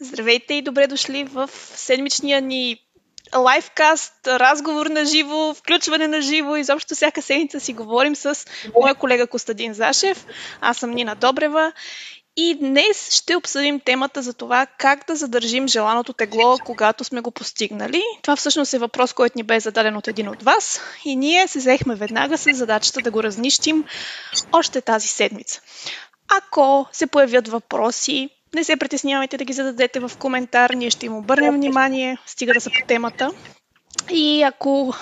Здравейте и добре дошли в седмичния ни лайфкаст, разговор на живо, включване на живо. Изобщо всяка седмица си говорим с моя колега Костадин Зашев. Аз съм Нина Добрева и днес ще обсъдим темата за това как да задържим желаното тегло, когато сме го постигнали. Това всъщност е въпрос, който ни бе зададен от един от вас и ние се взехме веднага с задачата да го разнищим още тази седмица. Ако се появят въпроси, не се притеснявайте да ги зададете в коментар, ние ще им обърнем внимание, стига да са по темата. И ако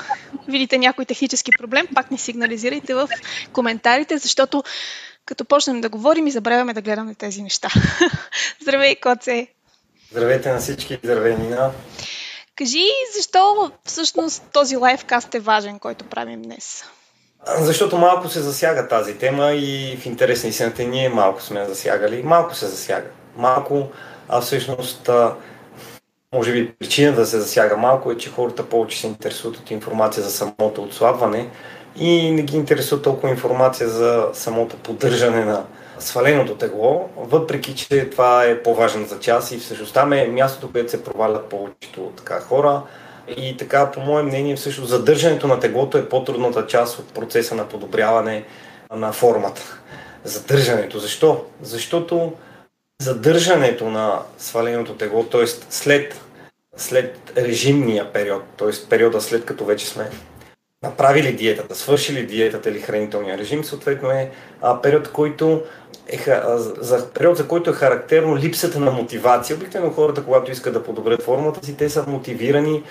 видите някой технически проблем, пак ни сигнализирайте в коментарите, защото като почнем да говорим и забравяме да гледаме тези неща. Здравей, Коце! Здравейте на всички, здравей, Нина! Кажи, защо всъщност този лайфкаст е важен, който правим днес? Защото малко се засяга тази тема и в интерес на истината ние малко сме засягали. Малко се засяга. Малко, а всъщност може би причината да се засяга малко е, че хората повече се интересуват от информация за самото отслабване и не ги интересува толкова информация за самото поддържане на сваленото тегло, въпреки че това е по-важен за час и всъщност там е мястото, където се провалят повечето така хора. И така, по мое мнение, всъщност задържането на теглото е по-трудната част от процеса на подобряване на формата. Задържането. Защо? Защото задържането на сваленото тегло, т.е. след, след режимния период, т.е. периода след като вече сме направили диетата, свършили диетата или хранителния режим, съответно е период, който е, за период, за който е характерно липсата на мотивация. Обикновено хората, когато искат да подобрят формата си, те са мотивирани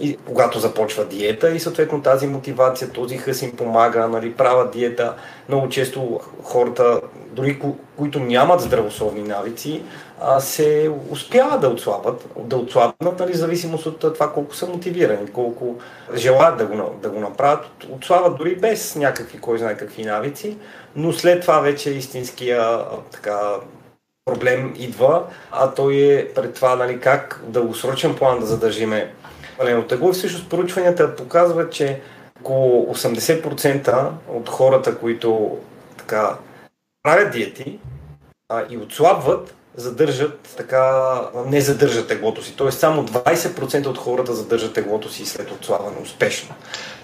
и когато започва диета и съответно тази мотивация, този хъс им помага, нали, правят диета. Много често хората, дори ко- които нямат здравословни навици, а, се успяват да отслабват, да отслабнат, нали, зависимост от това колко са мотивирани, колко желаят да го, да го направят, отслабват дори без някакви, кой знае какви навици но след това вече истинския така, проблем идва, а той е пред това нали, как дългосрочен план да задържиме паленото тегло. И всъщност поручванията показват, че около 80% от хората, които така, правят диети а, и отслабват, задържат така, не задържат теглото си. Тоест само 20% от хората задържат теглото си след отслабване успешно.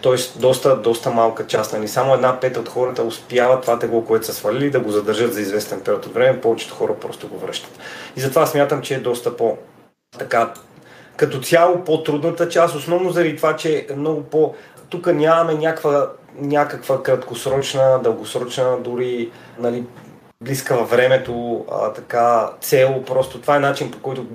Тоест доста, доста малка част. Нали? Само една пета от хората успяват това тегло, което са свалили, да го задържат за известен период от време. Повечето хора просто го връщат. И затова смятам, че е доста по така като цяло по-трудната част, основно заради това, че е много по... Тук нямаме някаква, някаква краткосрочна, дългосрочна, дори нали, близка във времето а, така цел. Просто това е начин по който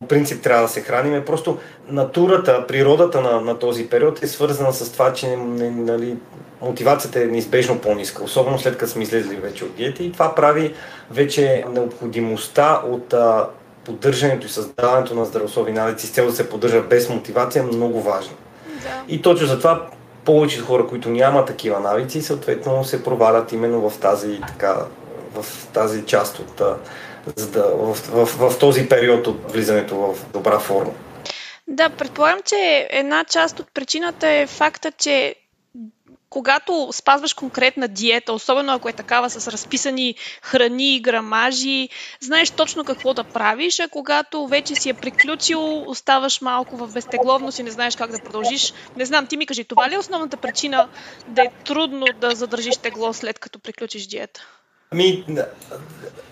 по принцип трябва да се храним. Е просто натурата, природата на, на този период е свързана с това, че нали, мотивацията е неизбежно по-ниска, особено след като сме излезли вече от диета и това прави вече необходимостта от а, поддържането и създаването на здравословни навици с цел да се поддържа без мотивация много важно. Да. И точно затова повече хора, които нямат такива навици, съответно се провалят именно в тази така в тази част от, за да, в, в, в, този период от влизането в добра форма. Да, предполагам, че една част от причината е факта, че когато спазваш конкретна диета, особено ако е такава с разписани храни и грамажи, знаеш точно какво да правиш, а когато вече си е приключил, оставаш малко в безтегловност и не знаеш как да продължиш. Не знам, ти ми кажи, това ли е основната причина да е трудно да задържиш тегло след като приключиш диета? Ами,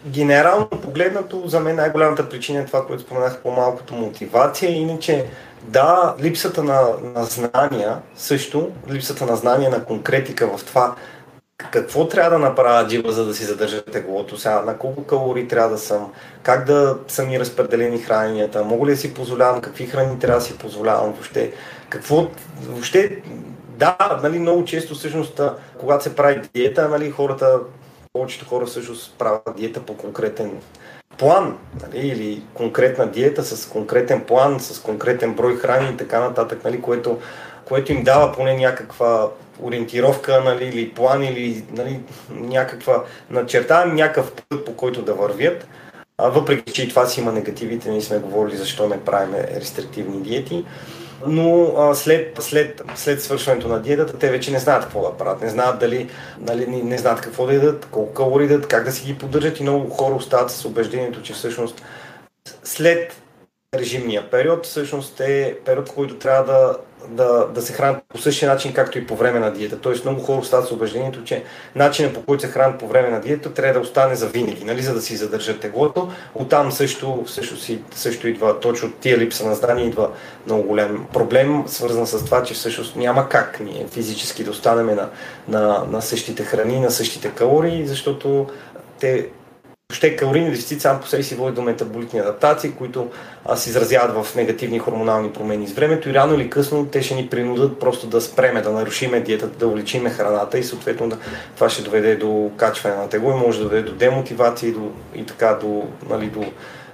генерално погледнато, за мен най-голямата причина е това, което споменах по-малкото мотивация. Иначе, да, липсата на, на знания, също, липсата на знания, на конкретика в това какво трябва да направя джиба, за да си задържа теглото? Сега, на колко калории трябва да съм, как да са ми разпределени храненията, мога ли да си позволявам, какви храни трябва да си позволявам въобще, какво, въобще, да, нали, много често всъщност, когато се прави диета, нали, хората повечето хора всъщност правят диета по конкретен план, нали, или конкретна диета с конкретен план, с конкретен брой храни и така нататък, нали, което, което им дава поне някаква ориентировка, нали, или план, или нали, някаква начертаване, някакъв път, по който да вървят. А, въпреки, че и това си има негативите, ние сме говорили защо не правим рестриктивни диети но а, след, след, след свършването на диетата те вече не знаят какво да правят, не знаят дали, нали, не, не знаят какво да ядат, колко калории дадат, как да си ги поддържат. И много хора остават с убеждението, че всъщност след режимния период всъщност е период, в който трябва да, да, да се хранят по същия начин, както и по време на диета. Тоест много хора остават с убеждението, че начинът по който се хранят по време на диета трябва да остане за винаги, нали, за да си задържат теглото. Оттам също, също, си, също идва точно от тия липса на знание, идва много голям проблем, свързан с това, че всъщност няма как ние физически да останем на, на, на същите храни, на същите калории, защото те Въобще калорийни дефицит сам по себе си води до метаболитни адаптации, които а, се изразяват в негативни хормонални промени с времето и рано или късно те ще ни принудат просто да спреме, да нарушиме диетата, да увеличиме храната и съответно да, това ще доведе до качване на тегло и може да доведе до демотивация и, до, и така до, нали, до,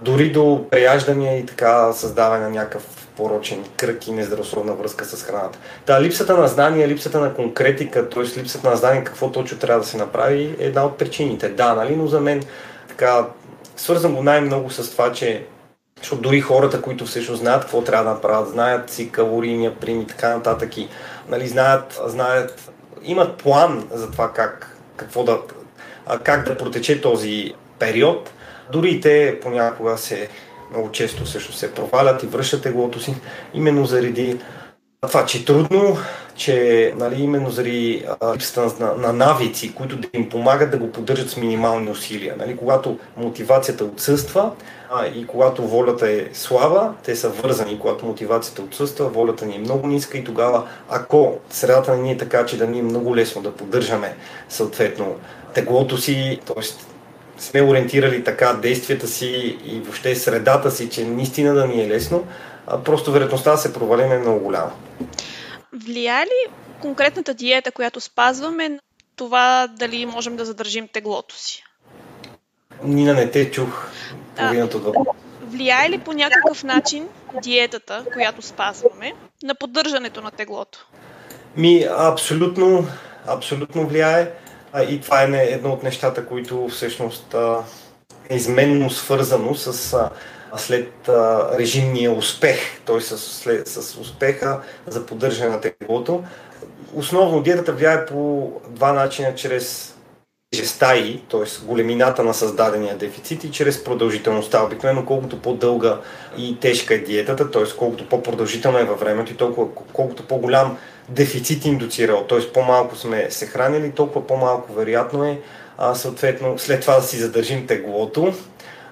дори до преяждане и така създаване на някакъв порочен кръг и нездравословна връзка с храната. Та липсата на знание, липсата на конкретика, т.е. липсата на знание какво точно трябва да се направи е една от причините. Да, нали, но за мен така, свързвам го най-много с това, че защото дори хората, които всъщност знаят какво трябва да направят, знаят си калорийния прим и така нататък и нали, знаят, знаят, имат план за това как, какво да, как да протече този период, дори те понякога се много често също се провалят и връщат теглото си, именно заради това, че е трудно, че нали, именно заради липсата на, на навици, които да им помагат да го поддържат с минимални усилия. Нали, когато мотивацията отсъства а, и когато волята е слаба, те са вързани. Когато мотивацията отсъства, волята ни е много ниска и тогава, ако средата ни е така, че да ни е много лесно да поддържаме съответно теглото си, т.е. сме ориентирали така действията си и въобще средата си, че наистина да ни е лесно, а просто вероятността да се провалим е много голяма. Влияе ли конкретната диета, която спазваме, на това дали можем да задържим теглото си? Нина, не те чух. Половината да. Влияе ли по някакъв начин диетата, която спазваме, на поддържането на теглото? Ми, абсолютно, абсолютно влияе. А, и това е едно от нещата, които всъщност е изменно свързано с след а, режимния успех, т.е. С, с успеха за поддържане на теглото. Основно диетата влияе по два начина, чрез тежеста и, т.е. големината на създадения дефицит и чрез продължителността. Обикновено колкото по-дълга и тежка е диетата, т.е. колкото по-продължителна е във времето и толкова, колкото по-голям дефицит индуцирал, т.е. по-малко сме се хранили, толкова по-малко вероятно е а, съответно след това да си задържим теглото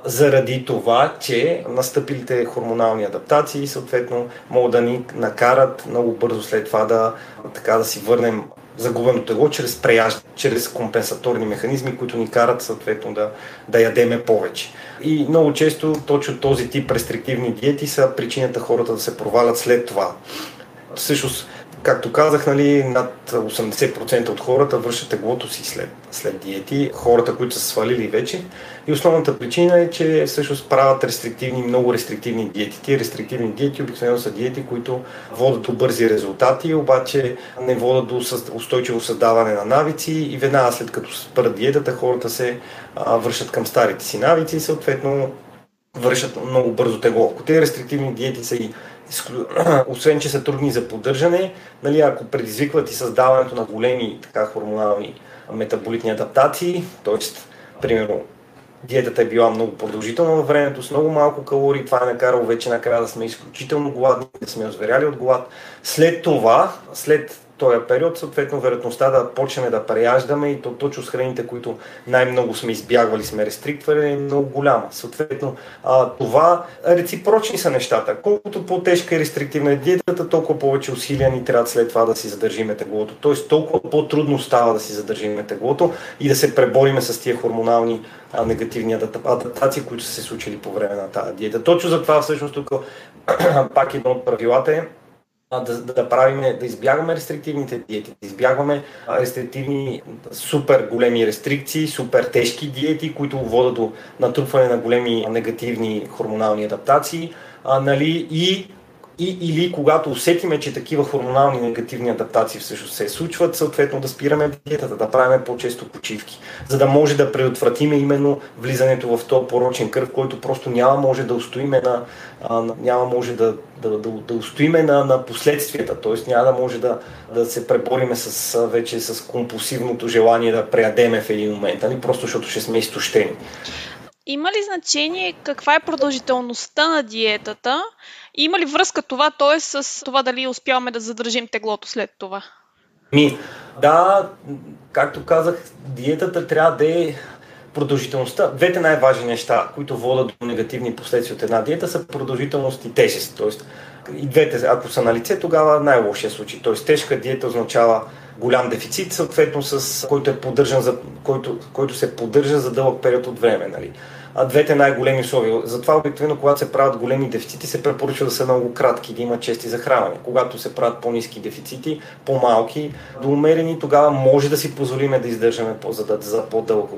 заради това, че настъпилите хормонални адаптации съответно могат да ни накарат много бързо след това да, така, да си върнем загубено тегло чрез преяждане, чрез компенсаторни механизми, които ни карат съответно да, да ядеме повече. И много често точно този тип рестриктивни диети са причината хората да се провалят след това. Всъщност, Както казах, нали, над 80% от хората вършат теглото си след, след диети, хората, които са свалили вече. И основната причина е, че всъщност правят рестриктивни, много рестриктивни диети. Тия рестриктивни диети обикновено са диети, които водят до бързи резултати, обаче не водят до устойчиво създаване на навици и веднага след като спрат диетата, хората се а, вършат към старите си навици и съответно вършат много бързо тегло. Ако тези рестриктивни диети са и освен че са трудни за поддържане, нали, ако предизвикват и създаването на големи така, хормонални метаболитни адаптации, т.е. примерно диетата е била много продължителна във времето, с много малко калории, това е накарало вече накрая да сме изключително гладни, да сме озверяли от глад. След това, след този период, съответно вероятността да почнем да преяждаме и то точно с храните, които най-много сме избягвали, сме рестриктвали, е много голяма. Съответно, а, това реципрочни са нещата. Колкото по-тежка и рестриктивна е диетата, толкова повече усилия ни трябва след това да си задържиме теглото. Тоест, толкова по-трудно става да си задържиме теглото и да се пребориме с тия хормонални а, негативни адаптации, които са се случили по време на тази диета. Точно за това всъщност тук пак едно от правилата е да, да правиме, да избягваме рестриктивните диети, да избягваме рестриктивни супер големи рестрикции, супер тежки диети, които водят до натрупване на големи негативни хормонални адаптации, а, нали, и и, или когато усетиме, че такива хормонални негативни адаптации всъщност се случват, съответно да спираме диетата, да правим по-често почивки, за да може да предотвратиме именно влизането в този порочен кръв, който просто няма може да устоиме на, а, няма може да, да, да, да устоиме на, на последствията, т.е. няма да може да, да се пребориме с, вече с компулсивното желание да преядеме в един момент, нали? просто защото ще сме изтощени. Има ли значение каква е продължителността на диетата? Има ли връзка това, т.е. с това дали успяваме да задържим теглото след това? Ми, да, както казах, диетата трябва да е продължителността. Двете най-важни неща, които водят до негативни последствия от една диета са продължителност и тежест. Тоест, и двете, ако са на лице, тогава най-лошия случай. Тоест, тежка диета означава голям дефицит, съответно с който, е поддържан за, който, който се поддържа за дълъг период от време. Нали. Двете най-големи условия. Затова обикновено, когато се правят големи дефицити, се препоръчва да са много кратки, да има чести захранване. Когато се правят по-низки дефицити, по-малки, доумерени, тогава може да си позволиме да издържаме за, за по-дълъг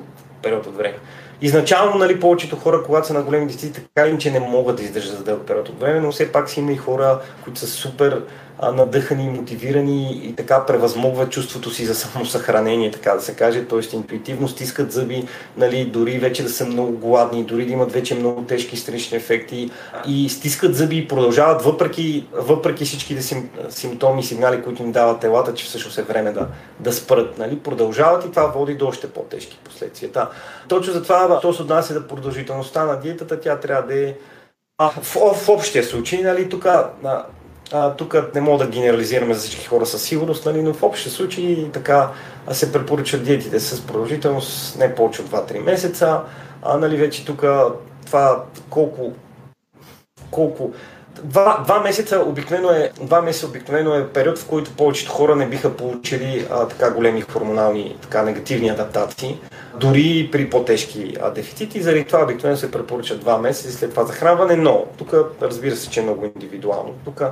период от време. Изначално, нали, повечето хора, когато са на големи дефицити, така им, че не могат да издържат за дълъг период от време, но все пак си има и хора, които са супер надъхани, мотивирани и така превъзмогват чувството си за самосъхранение, така да се каже, т.е. интуитивно стискат зъби, нали, дори вече да са много гладни, дори да имат вече много тежки странични ефекти и стискат зъби и продължават въпреки, въпреки всичките сим, симптоми, сигнали, които им дават телата, че всъщност е време да, да спрат. Нали, продължават и това води до още по-тежки последствия. Точно затова, то се отнася да продължителността на диетата, тя трябва да е а, в, в общия случай, нали, тук тук не мога да генерализираме за всички хора със сигурност, нали, но в общи случаи така се препоръчат диетите с продължителност не повече от 2-3 месеца. А, нали, вече тук това колко, колко Два, два, месеца обикновено е, два месеца обикновено е период, в който повечето хора не биха получили а, така големи хормонални, така негативни адаптации, дори при по-тежки а, дефицити. Заради това обикновено се препоръча два месеца и след това захранване, но тук разбира се, че е много индивидуално. Тук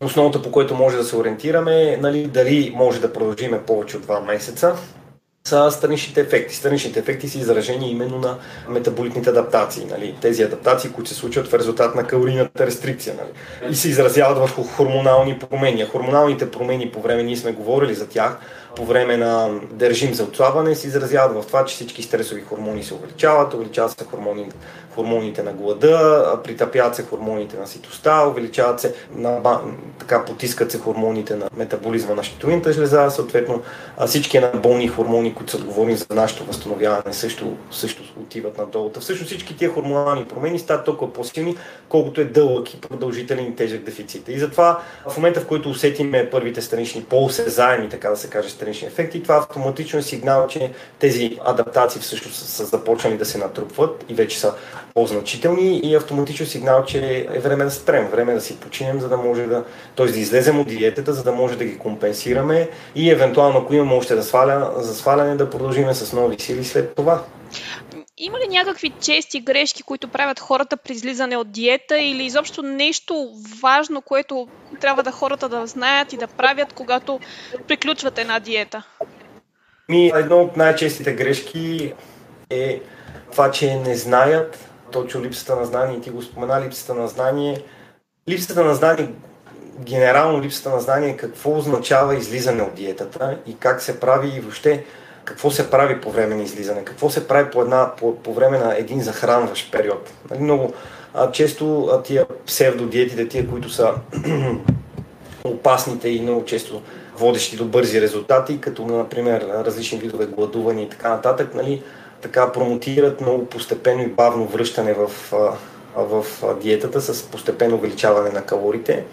основното по което може да се ориентираме е нали, дали може да продължиме повече от два месеца са страничните ефекти. Страничните ефекти са изражени именно на метаболитните адаптации. Нали? Тези адаптации, които се случват в резултат на калорийната рестрикция. Нали? И се изразяват върху хормонални промени. Хормоналните промени по време, ние сме говорили за тях, по време на режим за отслабване се изразяват в това, че всички стресови хормони се увеличават, увеличават се хормони, хормоните на глада, притъпяват се хормоните на ситостта, увеличават се, на, така потискат се хормоните на метаболизма на щитовинта жлеза, съответно всички болни хормони, които са отговорни за нашето възстановяване, също, също отиват надолу. Всъщност всички тия хормонални промени стават толкова по-силни, колкото е дълъг и продължителен и тежък дефицит. И затова в момента, в който усетиме първите странични, по-осезаеми, така да се каже, странични ефекти, това автоматично е сигнал, че тези адаптации всъщност са започнали да се натрупват и вече са по-значителни и автоматично сигнал, че е време да спрем, време да си починем, за да може да, т.е. да излезем от диетата, за да може да ги компенсираме и евентуално, ако имаме още да сваля, за сваляне, да продължим с нови сили след това. Има ли някакви чести грешки, които правят хората при излизане от диета или изобщо нещо важно, което трябва да хората да знаят и да правят, когато приключват една диета? Ми, едно от най-честите грешки е това, че не знаят, точно липсата на знание, ти го спомена, липсата на знание. Липсата на знание, генерално липсата на знание какво означава излизане от диетата и как се прави и въобще какво се прави по време на излизане, какво се прави по, една, по, по време на един захранващ период. Нали, много а, често а, тия псевдодиетите, тия, които са опасните и много често водещи до бързи резултати, като например различни видове гладуване и така нататък, нали, така промотират много постепенно и бавно връщане в, в диетата с постепенно увеличаване на калорите.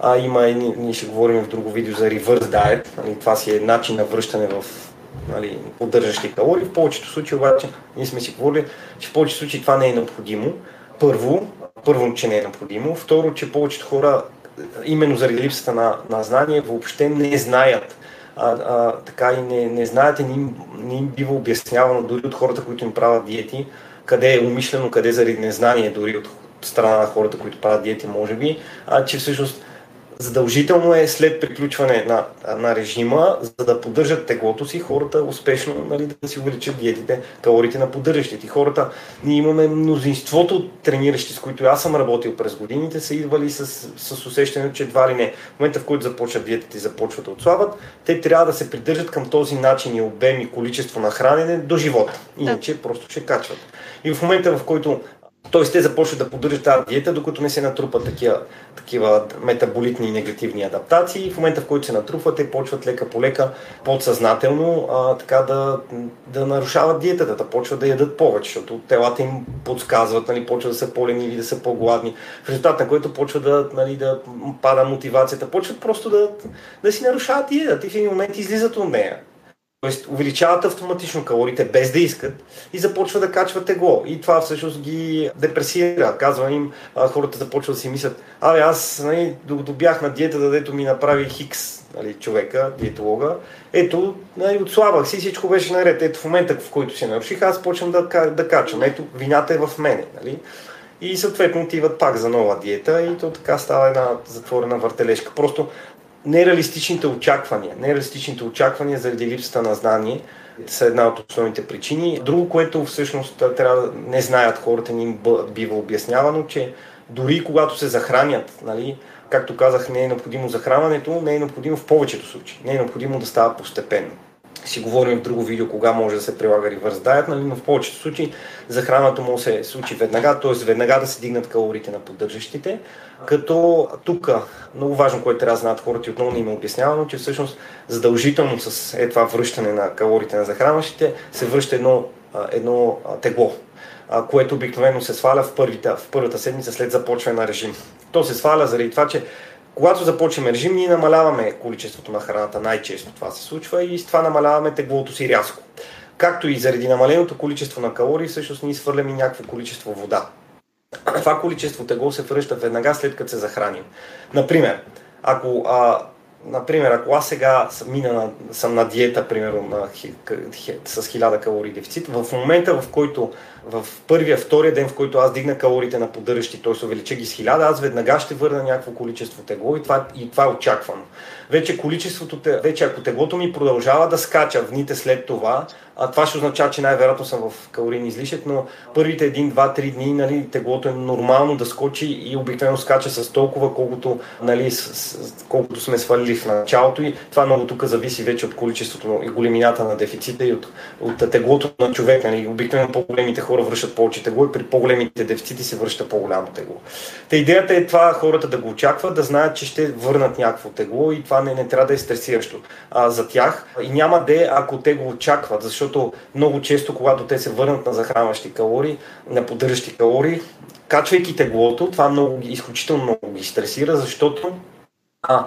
А, има ние ще говорим в друго видео за reverse diet. Нали, това си е начин на връщане в нали, поддържащи калории. В повечето случаи обаче, ние сме си говорили, че в повечето случаи това не е необходимо. Първо, първо, че не е необходимо. Второ, че повечето хора, именно заради липсата на, на знание, въобще не знаят а, а, така и не, не знаят и не им, не им бива обяснявано дори от хората, които им правят диети, къде е умишлено, къде заради незнание, дори от страна на хората, които правят диети, може би, а че всъщност задължително е след приключване на, на режима, за да поддържат теглото си, хората успешно нали, да си увеличат диетите, калорите на поддържащите. Хората, ние имаме мнозинството трениращи, с които аз съм работил през годините, са идвали с, с усещането, че едва ли не. В момента, в който започват диетите и започват да отслабват, те трябва да се придържат към този начин и обем и количество на хранене до живота. Иначе просто ще качват. И в момента, в който Тоест те започват да поддържат тази диета, докато не се натрупат такива, такива метаболитни и негативни адаптации. В момента, в който се натрупват, те почват лека по лека, подсъзнателно, а, така да, да нарушават диетата, да почват да ядат повече, защото телата им подсказват, нали, почват да са по-лениви, да са по-гладни. В резултат на което почва да, нали, да пада мотивацията, почват просто да, да си нарушават диетата и в един момент излизат от нея. Тоест увеличават автоматично калориите без да искат и започва да качва тегло. И това всъщност ги депресира. Казва им, а, хората започват да си мислят, абе аз нали, докато бях на диета, дето ми направи хикс нали, човека, диетолога, ето, нали, отслабах си, всичко беше наред. Ето в момента, в който се наруших, аз почвам да, да качам. Ето, вината е в мене. Нали? И съответно отиват пак за нова диета и то така става една затворена въртележка. Просто нереалистичните очаквания. Нереалистичните очаквания заради липсата на знание са една от основните причини. Друго, което всъщност трябва да не знаят хората, ни бива обяснявано, че дори когато се захранят, нали, както казах, не е необходимо захранването, не е необходимо в повечето случаи. Не е необходимо да става постепенно си говорим в друго видео кога може да се прилага reverse diet, нали, но в повечето случаи захранването да се случи веднага, т.е. веднага да се дигнат калориите на поддържащите, като тук много важно, което трябва да знаят хората и отново не им е обяснявано, че всъщност задължително с е това връщане на калориите на захранващите се връща едно, едно тегло, което обикновено се сваля в, първите, в първата седмица след започване на режим. То се сваля заради това, че когато започнем режим, ние намаляваме количеството на храната, най-често това се случва и с това намаляваме теглото си рязко. Както и заради намаленото количество на калории, всъщност ние свърляме някакво количество вода. Това количество тегло се връща веднага след като се захраним. Например, ако а, Например, ако аз сега мина на, съм на диета, примерно, на, с 1000 калории дефицит, в момента, в който в първия, втория ден, в който аз дигна калориите на поддържащи, т.е. увелича ги с 1000, аз веднага ще върна някакво количество тегло и това, и това е очаквано. Вече количеството, вече ако теглото ми продължава да скача в дните след това, а това ще означава, че най-вероятно съм в калорийни излишък, но първите 1, 2, 3 дни нали, теглото е нормално да скочи и обикновено скача с толкова, колкото, нали, с, с, колкото сме свалили в началото и това много тук зависи вече от количеството и големината на дефицита и от, от теглото на човека. Нали. Обикновено по-големите хора връщат повече тегло и при по-големите дефицити се връща по-голямо тегло. Та идеята е това хората да го очакват, да знаят, че ще върнат някакво тегло и това не, не трябва да е стресиращо а, за тях. И няма да ако те го очакват, защото много често, когато те се върнат на захранващи калории, на поддържащи калории, качвайки теглото, това много, изключително много ги стресира, защото а,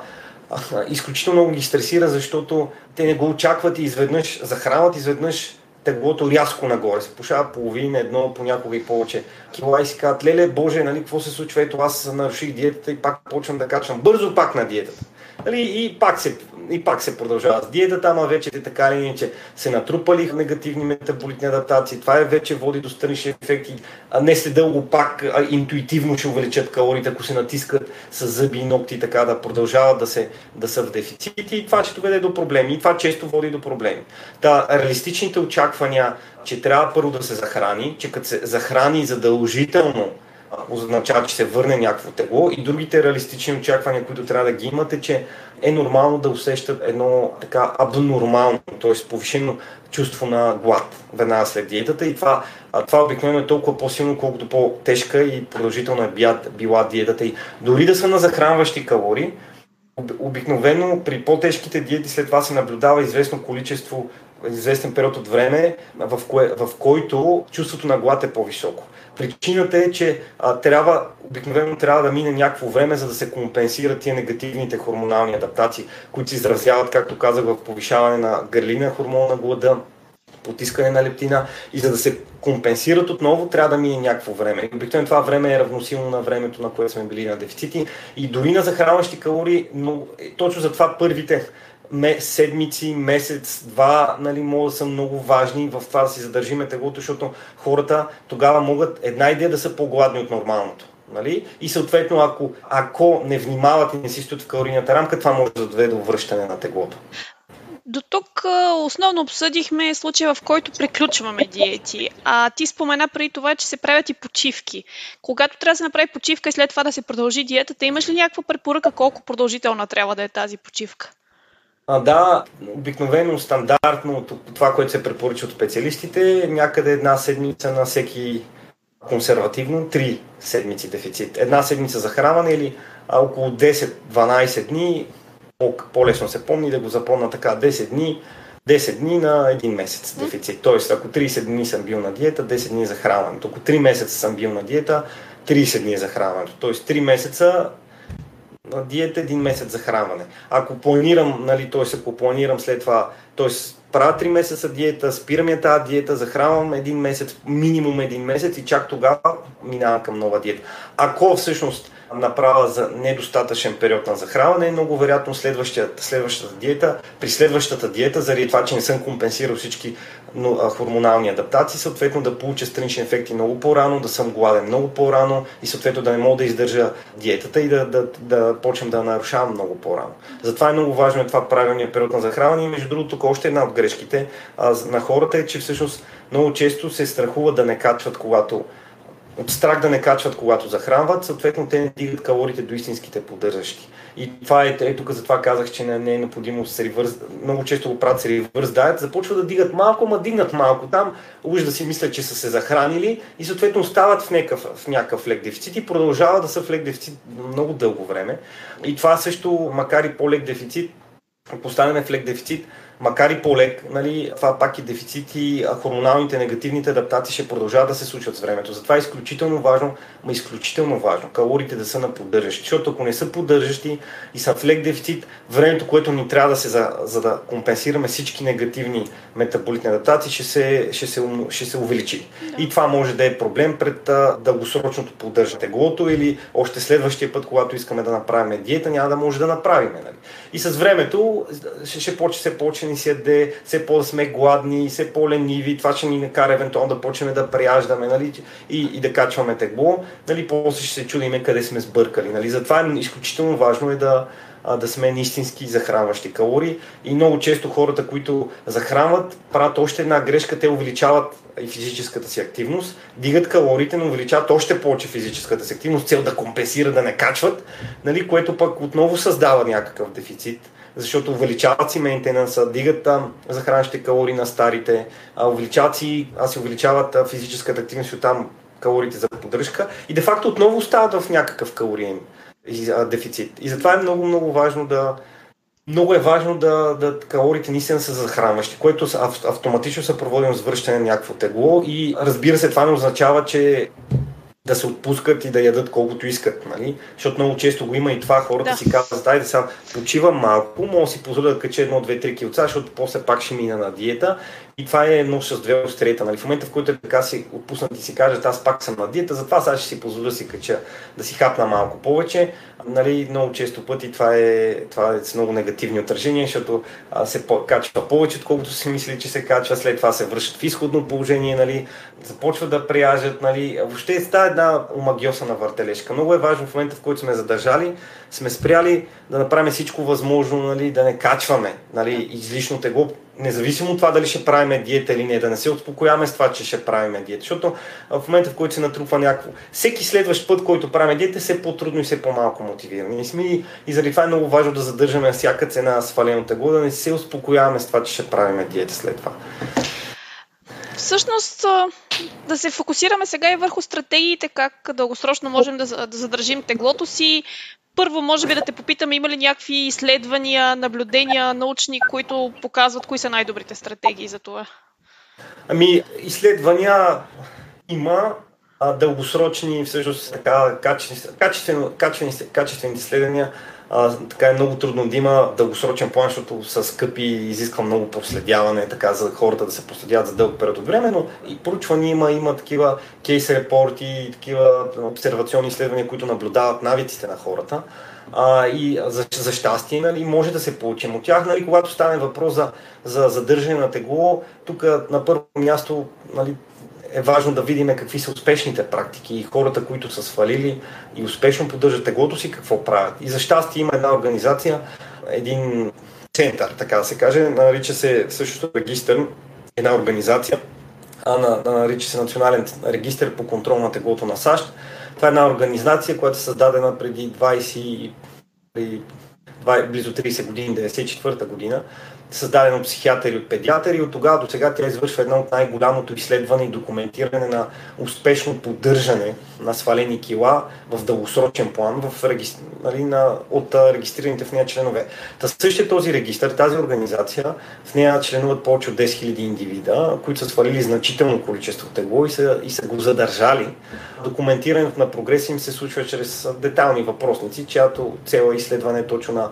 а, изключително много ги стресира, защото те не го очакват и изведнъж захранват, изведнъж теглото рязко нагоре. Се пушава половина, едно, понякога и повече кила и си казват, леле, боже, нали, какво се случва? Ето аз наруших диетата и пак почвам да качвам бързо пак на диетата. Нали, и, пак се, и пак се продължава с диетата, ама вече те така или иначе се натрупали негативни метаболитни адаптации. Това е вече води до странични ефекти. А не след дълго пак а, интуитивно ще увеличат калориите, ако се натискат с зъби и ногти, така да продължават да, се, да са в дефицит и това ще доведе до проблеми. И това често води до проблеми. Та, реалистичните очаквания, че трябва първо да се захрани, че като се захрани задължително означава, че се върне някакво тегло и другите реалистични очаквания, които трябва да ги имате, че е нормално да усещат едно така абнормално, т.е. повишено чувство на глад веднага след диетата и това, това обикновено е толкова по-силно, колкото по-тежка и продължителна е била диетата и дори да са на захранващи калории, обикновено при по-тежките диети след това се наблюдава известно количество известен период от време, в, кое, в който чувството на глад е по-високо. Причината е, че а, трябва, обикновено трябва да мине някакво време, за да се компенсират тия негативните хормонални адаптации, които се изразяват, както казах, в повишаване на гърлина хормон на глада, потискане на лептина и за да се компенсират отново, трябва да мине някакво време. Обикновено това време е равносилно на времето, на което сме били на дефицити и дори на захранващи калории, но е, точно за това първите седмици, месец, два, нали, могат да са много важни в това да си задържиме теглото, защото хората тогава могат една идея да са по-гладни от нормалното. Нали? И съответно, ако, ако не внимават и не си стоят в калорийната рамка, това може да доведе до връщане на теглото. До тук основно обсъдихме случая, в който приключваме диети. А ти спомена преди това, че се правят и почивки. Когато трябва да се направи почивка и след това да се продължи диетата, имаш ли някаква препоръка колко продължителна трябва да е тази почивка? А, да, обикновено стандартно това, което се препоръча от специалистите, някъде една седмица на всеки консервативно 3 седмици дефицит. Една седмица захранване или а, около 10-12 дни, по-лесно се помни да го запомня така, 10 дни, 10 дни на един месец дефицит. Тоест, ако 30 дни съм бил на диета, 10 дни за хранването. Ако 3 месеца съм бил на диета, 30 дни за хранването. Тоест 3 месеца диета, един месец за хранване. Ако планирам, нали, т.е. ако планирам след това, т.е. правя 3 месеца диета, спирам я тази диета, захранвам един месец, минимум един месец и чак тогава минавам към нова диета. Ако всъщност направя за недостатъчен период на захранване, много вероятно следващата, диета, при следващата диета, заради това, че не съм компенсирал всички хормонални адаптации, съответно да получа странични ефекти много по-рано, да съм гладен много по-рано и съответно да не мога да издържа диетата и да, да, да почнем да нарушавам много по-рано. Затова е много важно е това правилният период на захранване и между другото, тук още една от грешките а, на хората е, че всъщност много често се страхува да не качват, когато от страх да не качват, когато захранват, съответно те не дигат калориите до истинските поддържащи. И това е, е тук затова казах, че не, не е необходимо с ревърс, много често го правят с ревърс дайет, започват да дигат малко, ма дигнат малко там, уж да си мислят, че са се захранили и съответно остават в някакъв, в някакъв лек дефицит и продължават да са в лек дефицит много дълго време. И това също, макар и по-лек дефицит, поставяме в лек дефицит, макар и по-лек, нали, това пак и хормоналните негативните адаптации ще продължават да се случват с времето. Затова е изключително важно, ма изключително важно, калориите да са на поддържащи, защото ако не са поддържащи и са в лек дефицит, времето, което ни трябва да се, за, за да компенсираме всички негативни метаболитни адаптации, ще се, ще се, ще се увеличи. Да. И това може да е проблем пред а, дългосрочното поддържане теглото или още следващия път, когато искаме да направим диета, няма да може да направим. Нали. И с времето ще, ще почне се почне ще ни се яде, все по-да сме гладни, все по-лениви, това ще ни накара евентуално да почнем да прияждаме нали, и, и да качваме тегло, нали, после ще се чудиме къде сме сбъркали. Нали. Затова е изключително важно е да, да сме истински захранващи калории. И много често хората, които захранват, правят още една грешка, те увеличават и физическата си активност, дигат калориите, но увеличават още повече физическата си активност, цел да компенсират, да не качват, нали, което пък отново създава някакъв дефицит защото увеличават си мейнтенанса, дигат там захранващите калории на старите, а увеличават си, а си увеличават физическата активност и оттам калориите за поддръжка и де факто отново остават в някакъв калориен дефицит. И затова е много, много важно да, много е важно да, да калориите наистина са захранващи, което автоматично се проводим с връщане на някакво тегло и разбира се, това не означава, че да се отпускат и да ядат колкото искат, нали? Защото много често го има и това, хората да. си казват, дай да сега почивам малко, мога да си позволя да кача едно, две, три килца, защото после пак ще мина на диета и това е едно с две острията. Нали? В момента, в който е така си отпуснат и си кажат, аз пак съм на диета, затова сега ще си позволя да си кача, да си хапна малко повече. Нали, много често пъти това е, това е с много негативни отражения, защото а, се по- качва повече, отколкото си мисли, че се качва, след това се връщат в изходно положение, нали, започват да прияжат. Нали. Въобще става една омагиосана въртележка. Много е важно в момента, в който сме задържали, сме спряли да направим всичко възможно, нали, да не качваме нали, излишно тегло, независимо от това дали ще правим диета или не, да не се успокояваме с това, че ще правим диета. Защото в момента, в който се натрупва някакво, всеки следващ път, който правим диета, все по-трудно и все по-малко мотивирани. И, сме, и заради това е много важно да задържаме всяка цена свалено тегло, да не се успокояваме с това, че ще правим диета след това. Всъщност, да се фокусираме сега и върху стратегиите, как дългосрочно можем да, да задържим теглото си, първо, може би да те попитам, има ли някакви изследвания, наблюдения, научни, които показват кои са най-добрите стратегии за това? Ами, изследвания има, а, дългосрочни, всъщност така, качествени, качествени, качествени изследвания а, така е много трудно да има дългосрочен план, защото са скъпи и изисква много проследяване, така за хората да се проследяват за дълъг период от време, но и поручвания има, има такива кейс репорти, такива обсервационни изследвания, които наблюдават навиците на хората. А, и за, за щастие нали, може да се получим от тях. Нали, когато стане въпрос за, за задържане на тегло, тук на първо място нали, е важно да видим какви са успешните практики и хората, които са свалили и успешно поддържат теглото си, какво правят. И за щастие има една организация, един център, така да се каже, нарича се също регистър, една организация, а на, нарича се Национален регистр по контрол на теглото на САЩ. Това е една организация, която е създадена преди 20, близо 30 години, 94-та година, създадено от психиатъри и от педиатъри. От тогава до сега тя извършва едно от най-голямото изследване и документиране на успешно поддържане на свалени кила в дългосрочен план в регистр... нали, на... от регистрираните в нея членове. Та същия този регистр, тази организация, в нея членуват повече от 10 000 индивида, които са свалили значително количество тегло и са, и са го задържали. Документирането на прогреси им се случва чрез детални въпросници, чиято цел е изследване точно на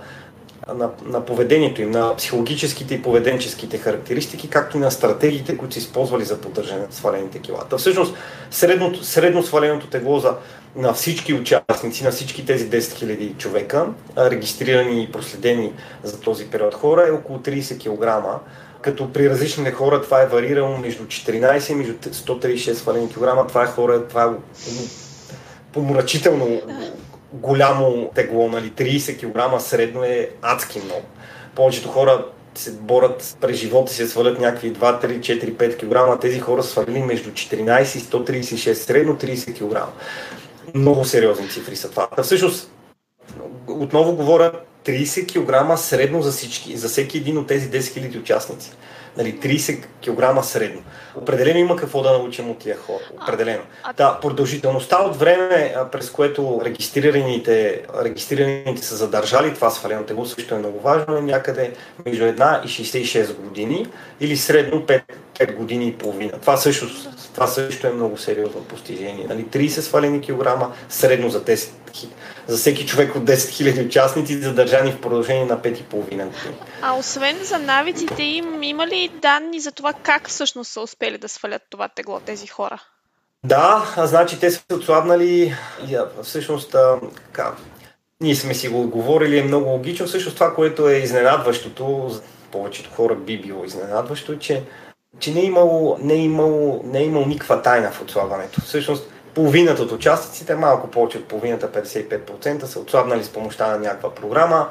на, на поведението им, на психологическите и поведенческите характеристики, както и на стратегиите, които са използвали за поддържане на свалените килата. Всъщност, средно, средно сваленото тегло за, на всички участници, на всички тези 10 000 човека, регистрирани и проследени за този период хора, е около 30 кг, като при различните хора това е варирало между 14 и между 136 свалени килограма. Това е хора, това е помрачително голямо тегло, нали, 30 кг средно е адски много. Повечето хора се борят през живота си, свалят някакви 2, 3, 4, 5 кг, а тези хора свалили между 14 и 136, средно 30 кг. Много сериозни цифри са това. Всъщност, отново говоря 30 кг средно за всички, за всеки един от тези 10 000 участници нали, 30 кг средно. Определено има какво да научим от тия хора. Определено. Да, продължителността от време, през което регистрираните, регистрираните са задържали това свалено тегло, също е много важно, е някъде между 1 и 66 години или средно 5, 5 години и половина. Това също, това също е много сериозно постижение. Нали, 30 свалени килограма средно за 10 за всеки човек от 10 000 участници, задържани в продължение на 5,5 години. А освен за навиците им, има ли данни за това как всъщност са успели да свалят това тегло тези хора? Да, а значи те са отслабнали, всъщност, така, ние сме си го говорили, е много логично. Всъщност това, което е изненадващото, за повечето хора би било изненадващо, е, че, че не, е имало, не, е имало, не е имало никаква тайна в отслабването. Всъщност половината от участниците, малко повече от половината, 55% са отслабнали с помощта на някаква програма,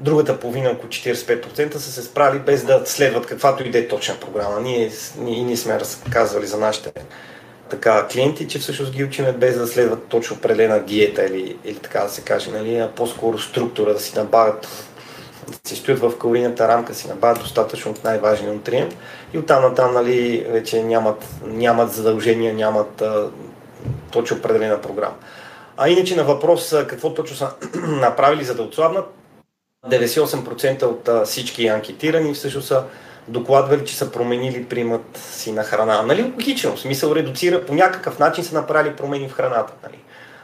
другата половина, около 45% са се справили без да следват каквато и да е точна програма. Ние, ние, ние сме разказвали за нашите така, клиенти, че всъщност ги учиме без да следват точно определена диета или, или така да се каже, нали, а по-скоро структура, да си набавят, да си стоят в калорийната рамка, си набавят достатъчно от най-важния нутриент и оттам натам нали, вече нямат, нямат задължения, нямат а, точно определена програма. А иначе на въпрос какво точно са направили за да отслабнат, 98% от всички анкетирани всъщност са докладвали, че са променили примат си на храна. Нали, логично, смисъл редуцира, по някакъв начин са направили промени в храната. Нали.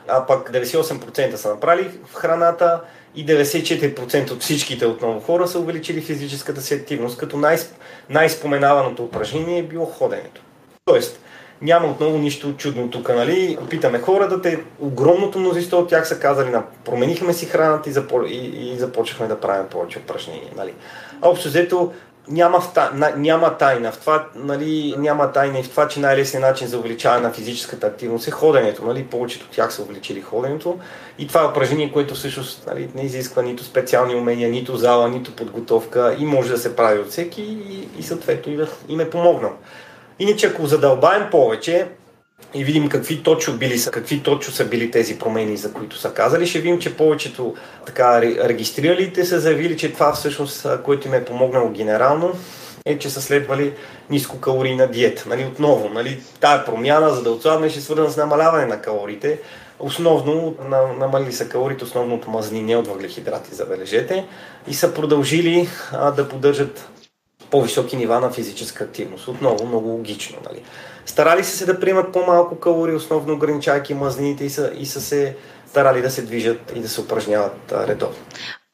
А пък 98% са направили в храната и 94% от всичките отново хора са увеличили физическата си активност, като най- най-споменаваното упражнение е било ходенето. Тоест, няма отново нищо чудно тук, нали? Питаме хората, те, огромното мнозинство от тях са казали, на, променихме си храната и, запо, и, и започнахме да правим повече упражнения, нали? Общо взето, няма, в, няма тайна в това, нали, няма тайна и в това, че най-лесният начин за увеличаване на физическата активност е ходенето. Нали? Повечето от тях са увеличили ходенето. И това е упражнение, което всъщност нали, не изисква нито специални умения, нито зала, нито подготовка и може да се прави от всеки и, и съответно да им е помогнал. Иначе ако задълбаем повече и видим какви точно, били, какви точно са били тези промени, за които са казали, ще видим, че повечето така регистриралите са заявили, че това всъщност, което им е помогнало генерално, е, че са следвали нискокалорийна диета. Нали, отново, нали, тая промяна, за да отслабнеш, е свързана с намаляване на калориите. Основно на, намалили са калориите, основно от мазнини, от въглехидрати, забележете, и са продължили а, да поддържат по-високи нива на физическа активност. Отново много логично. Нали. Старали са се да приемат по-малко калории, основно ограничайки мазнините и са, и са се старали да се движат и да се упражняват редовно.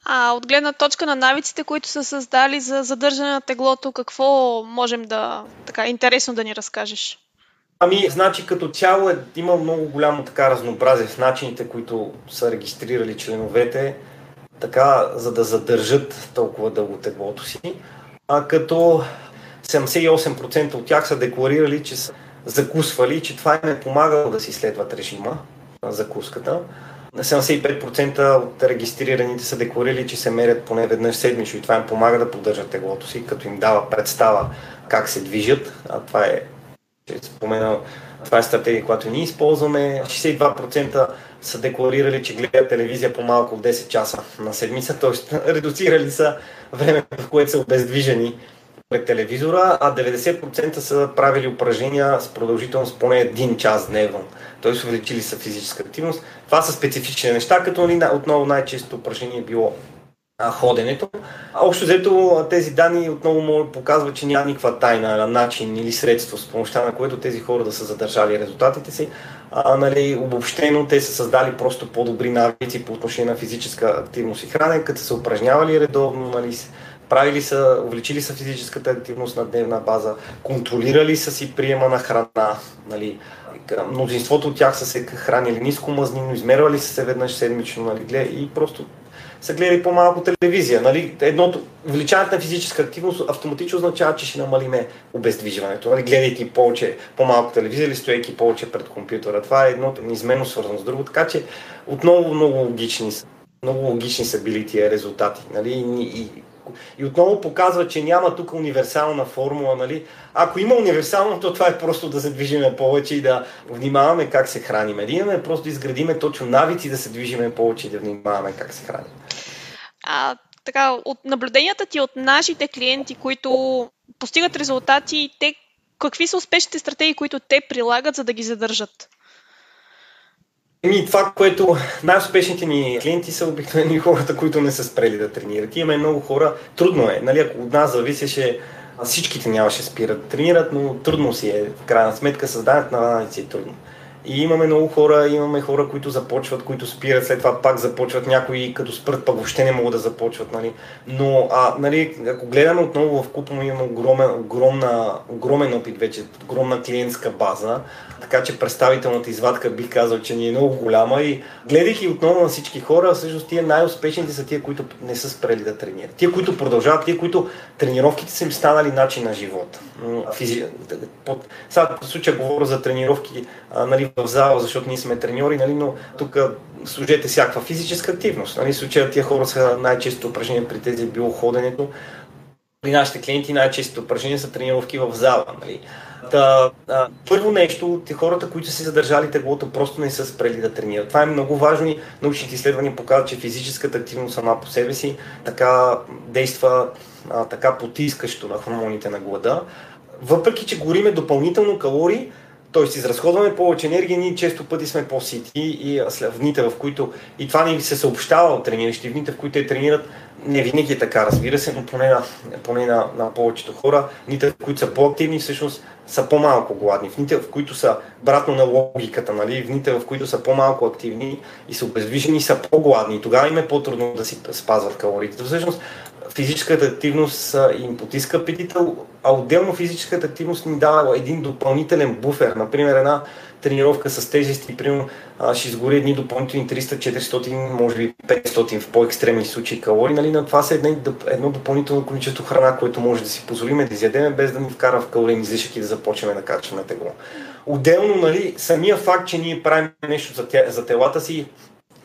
А от гледна точка на навиците, които са създали за задържане на теглото, какво можем да, така, интересно да ни разкажеш? Ами, значи като цяло е, има много голямо така разнообразие в начините, които са регистрирали членовете, така, за да задържат толкова дълго теглото си а като 78% от тях са декларирали, че са закусвали, че това им е помагало да си следват режима на закуската. 75% от регистрираните са декларирали, че се мерят поне веднъж седмично и това им помага да поддържат теглото си, като им дава представа как се движат. А това е, че спомена Това е стратегия, която ние използваме. 62% са декларирали, че гледат телевизия по-малко от 10 часа на седмица, т.е. редуцирали са времето, в което са обездвижени пред телевизора, а 90% са правили упражнения с продължителност поне един час дневно. Т.е. увеличили са физическа активност. Това са специфични неща, като отново най-често упражнение е било ходенето. Общо взето тези данни отново показват, че няма никаква тайна, начин или средство, с помощта на което тези хора да са задържали резултатите си. А, нали, обобщено те са създали просто по-добри навици по отношение на физическа активност и хранене, като са упражнявали редовно, нали, правили са, увеличили са физическата активност на дневна база, контролирали са си приема на храна, нали, мнозинството от тях са се хранили ниско мазнino, измервали са се веднъж седмично нали, и просто са гледали по-малко телевизия. Нали? Едното, увеличаването на физическа активност автоматично означава, че ще намалиме обездвижването. Нали? Гледайки повече, по-малко телевизия или стоейки повече пред компютъра. Това е едното неизменно свързано с друго. Така че отново много логични са. Много логични са били тия резултати. Нали? И, и, и отново показва, че няма тук универсална формула. Нали? Ако има универсално, то това е просто да се движиме повече и да внимаваме как се храним. Да имаме просто да изградиме точно навици да се движиме повече и да внимаваме как се храним. А, така, от наблюденията ти от нашите клиенти, които постигат резултати, те какви са успешните стратегии, които те прилагат, за да ги задържат? Еми, това, което най-успешните ни клиенти са обикновени хората, които не са спрели да тренират. Имаме много хора, трудно е, нали, ако от нас зависеше, всичките нямаше спират да тренират, но трудно си е, в крайна сметка, създаването на навици е трудно. И имаме много хора, имаме хора, които започват, които спират, след това пак започват, някои като спрат, пък въобще не могат да започват. Нали. Но а, нали, ако гледаме отново в купа, имаме огромен, огромна, огромен опит вече, огромна клиентска база, така че представителната извадка бих казал, че ни е много голяма и гледайки отново на всички хора, всъщност тия най-успешните са тия, които не са спрели да тренират. Тия, които продължават, тия, които тренировките са им станали начин на живота. Физи... Под... Сега в случая говоря за тренировки нали, в зала, защото ние сме треньори, нали, но тук служете всякаква физическа активност. Нали, случая тия хора са най-често упражнения при тези биоходенето. При нашите клиенти най-често упражнения са тренировки в зала. Нали. Та, а, първо нещо, те хората, които са задържали теглото, просто не са спрели да тренират. Това е много важно и научните изследвания показват, че физическата активност сама по себе си така действа а, така потискащо на хормоните на глада. Въпреки, че гориме допълнително калории, т.е. изразходваме повече енергия, ние често пъти сме по-сити и в дните, в които и това ни се съобщава от трениращи, в дните, в които те тренират, не винаги е така, разбира се, но поне на, поне на, на повечето хора, дните, в които са по-активни, всъщност са по-малко гладни. В дните, в които са, братно на логиката, нали, в дните, в които са по-малко активни и са обездвижени, са по-гладни. И тогава им е по-трудно да си спазват калориите. Всъщност, физическата активност им потиска апетита, а отделно физическата активност ни дава един допълнителен буфер. Например, една тренировка с тежести, примерно ще изгори едни допълнителни 300-400, може би 500 в по-екстремни случаи калории. Нали? На това са едно, едно допълнително количество храна, което може да си позволиме да изядеме, без да ни вкара в калорийни излишък и да започнем да качваме тегло. Отделно, нали, самия факт, че ние правим нещо за телата си,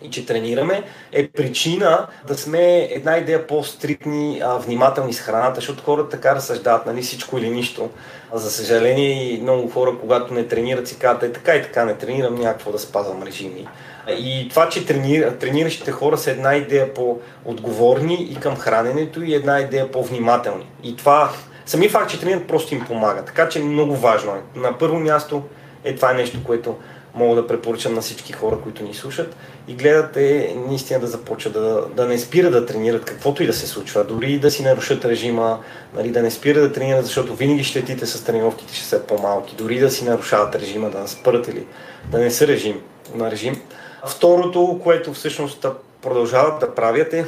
и че тренираме, е причина да сме една идея по-стрикни, внимателни с храната, защото хората така разсъждават, нали, всичко или нищо. А за съжаление много хора, когато не тренират, си казват, е така и така, не тренирам някакво да спазвам режими. И това, че тренир, трениращите хора са една идея по-отговорни и към храненето и една идея по-внимателни. И това, сами факт, че тренират, просто им помага. Така че много важно е. На първо място е това нещо, което мога да препоръчам на всички хора, които ни слушат и гледат е наистина да започват да, да не спира да тренират каквото и да се случва, дори да си нарушат режима, нали, да не спира да тренират, защото винаги щетите с тренировките ще са по-малки, дори да си нарушават режима, да спърят или да не са режим, на режим. Второто, което всъщност продължават да правят е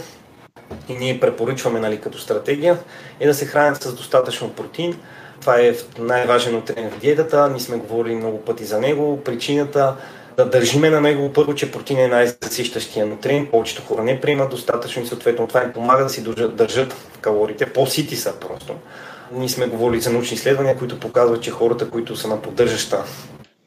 и ние препоръчваме нали, като стратегия, е да се хранят с достатъчно протеин, това е най-важен нутрент в диетата. Ние сме говорили много пъти за него. Причината да държиме на него първо, че протеин е най-засищащия нутрент. Повечето хора не приемат достатъчно и съответно това им помага да си държат, държат калориите. По-сити са просто. Ние сме говорили за научни изследвания, които показват, че хората, които са на поддържаща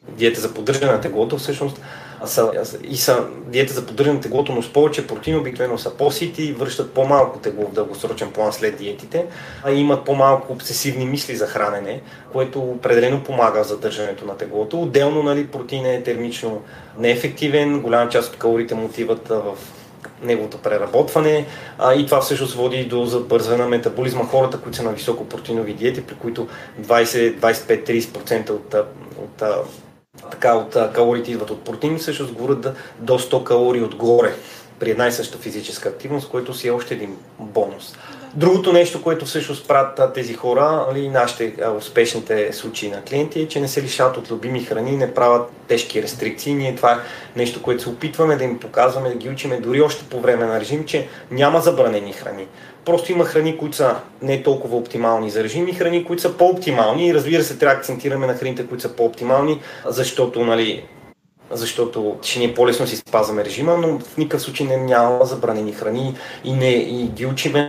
диета за поддържане на теглото, всъщност са, и са диета за поддържане теглото, но с повече протеин обикновено са по-сити и връщат по-малко тегло в дългосрочен план след диетите, а имат по-малко обсесивни мисли за хранене, което определено помага за държането на теглото. Отделно нали, протеин е термично неефективен, голяма част от калорите му отиват в неговото преработване а, и това всъщност води до забързване на метаболизма. Хората, които са на високо протеинови диети, при които 20-25-30% от, от, така, от калориите идват от протеин, всъщност говорят до 100 калории отгоре при една и съща физическа активност, което си е още един бонус. Другото нещо, което всъщност правят тези хора, нали, нашите успешните случаи на клиенти, е, че не се лишават от любими храни, не правят тежки рестрикции. Ние това е нещо, което се опитваме да им показваме, да ги учиме дори още по време на режим, че няма забранени храни. Просто има храни, които са не толкова оптимални за режим и храни, които са по-оптимални. И разбира се, трябва да акцентираме на храните, които са по-оптимални, защото нали, защото ще ни е по-лесно си спазваме режима, но в никакъв случай не няма забранени храни и, не, и, ги учиме,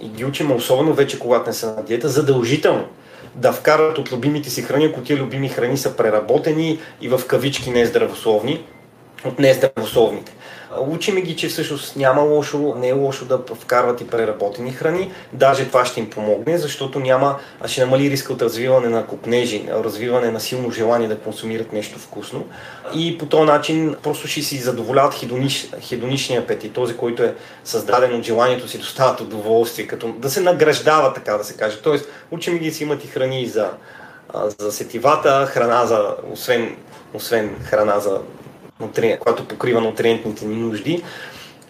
и ги учиме, особено вече когато не са на диета, задължително да вкарат от любимите си храни, ако тия любими храни са преработени и в кавички нездравословни, от нездравословните. Учиме ги, че всъщност няма лошо, не е лошо да вкарват и преработени храни. Даже това ще им помогне, защото няма, ще намали риска от развиване на купнежи, развиване на силно желание да консумират нещо вкусно. И по този начин просто ще си задоволяват хедонич, хедоничния апетит, този, който е създаден от желанието си достават удоволствие, като да се награждава, така да се каже. Тоест, учим ги си имат и храни за, за сетивата, храна за, освен, освен храна за която покрива нутриентните ни нужди.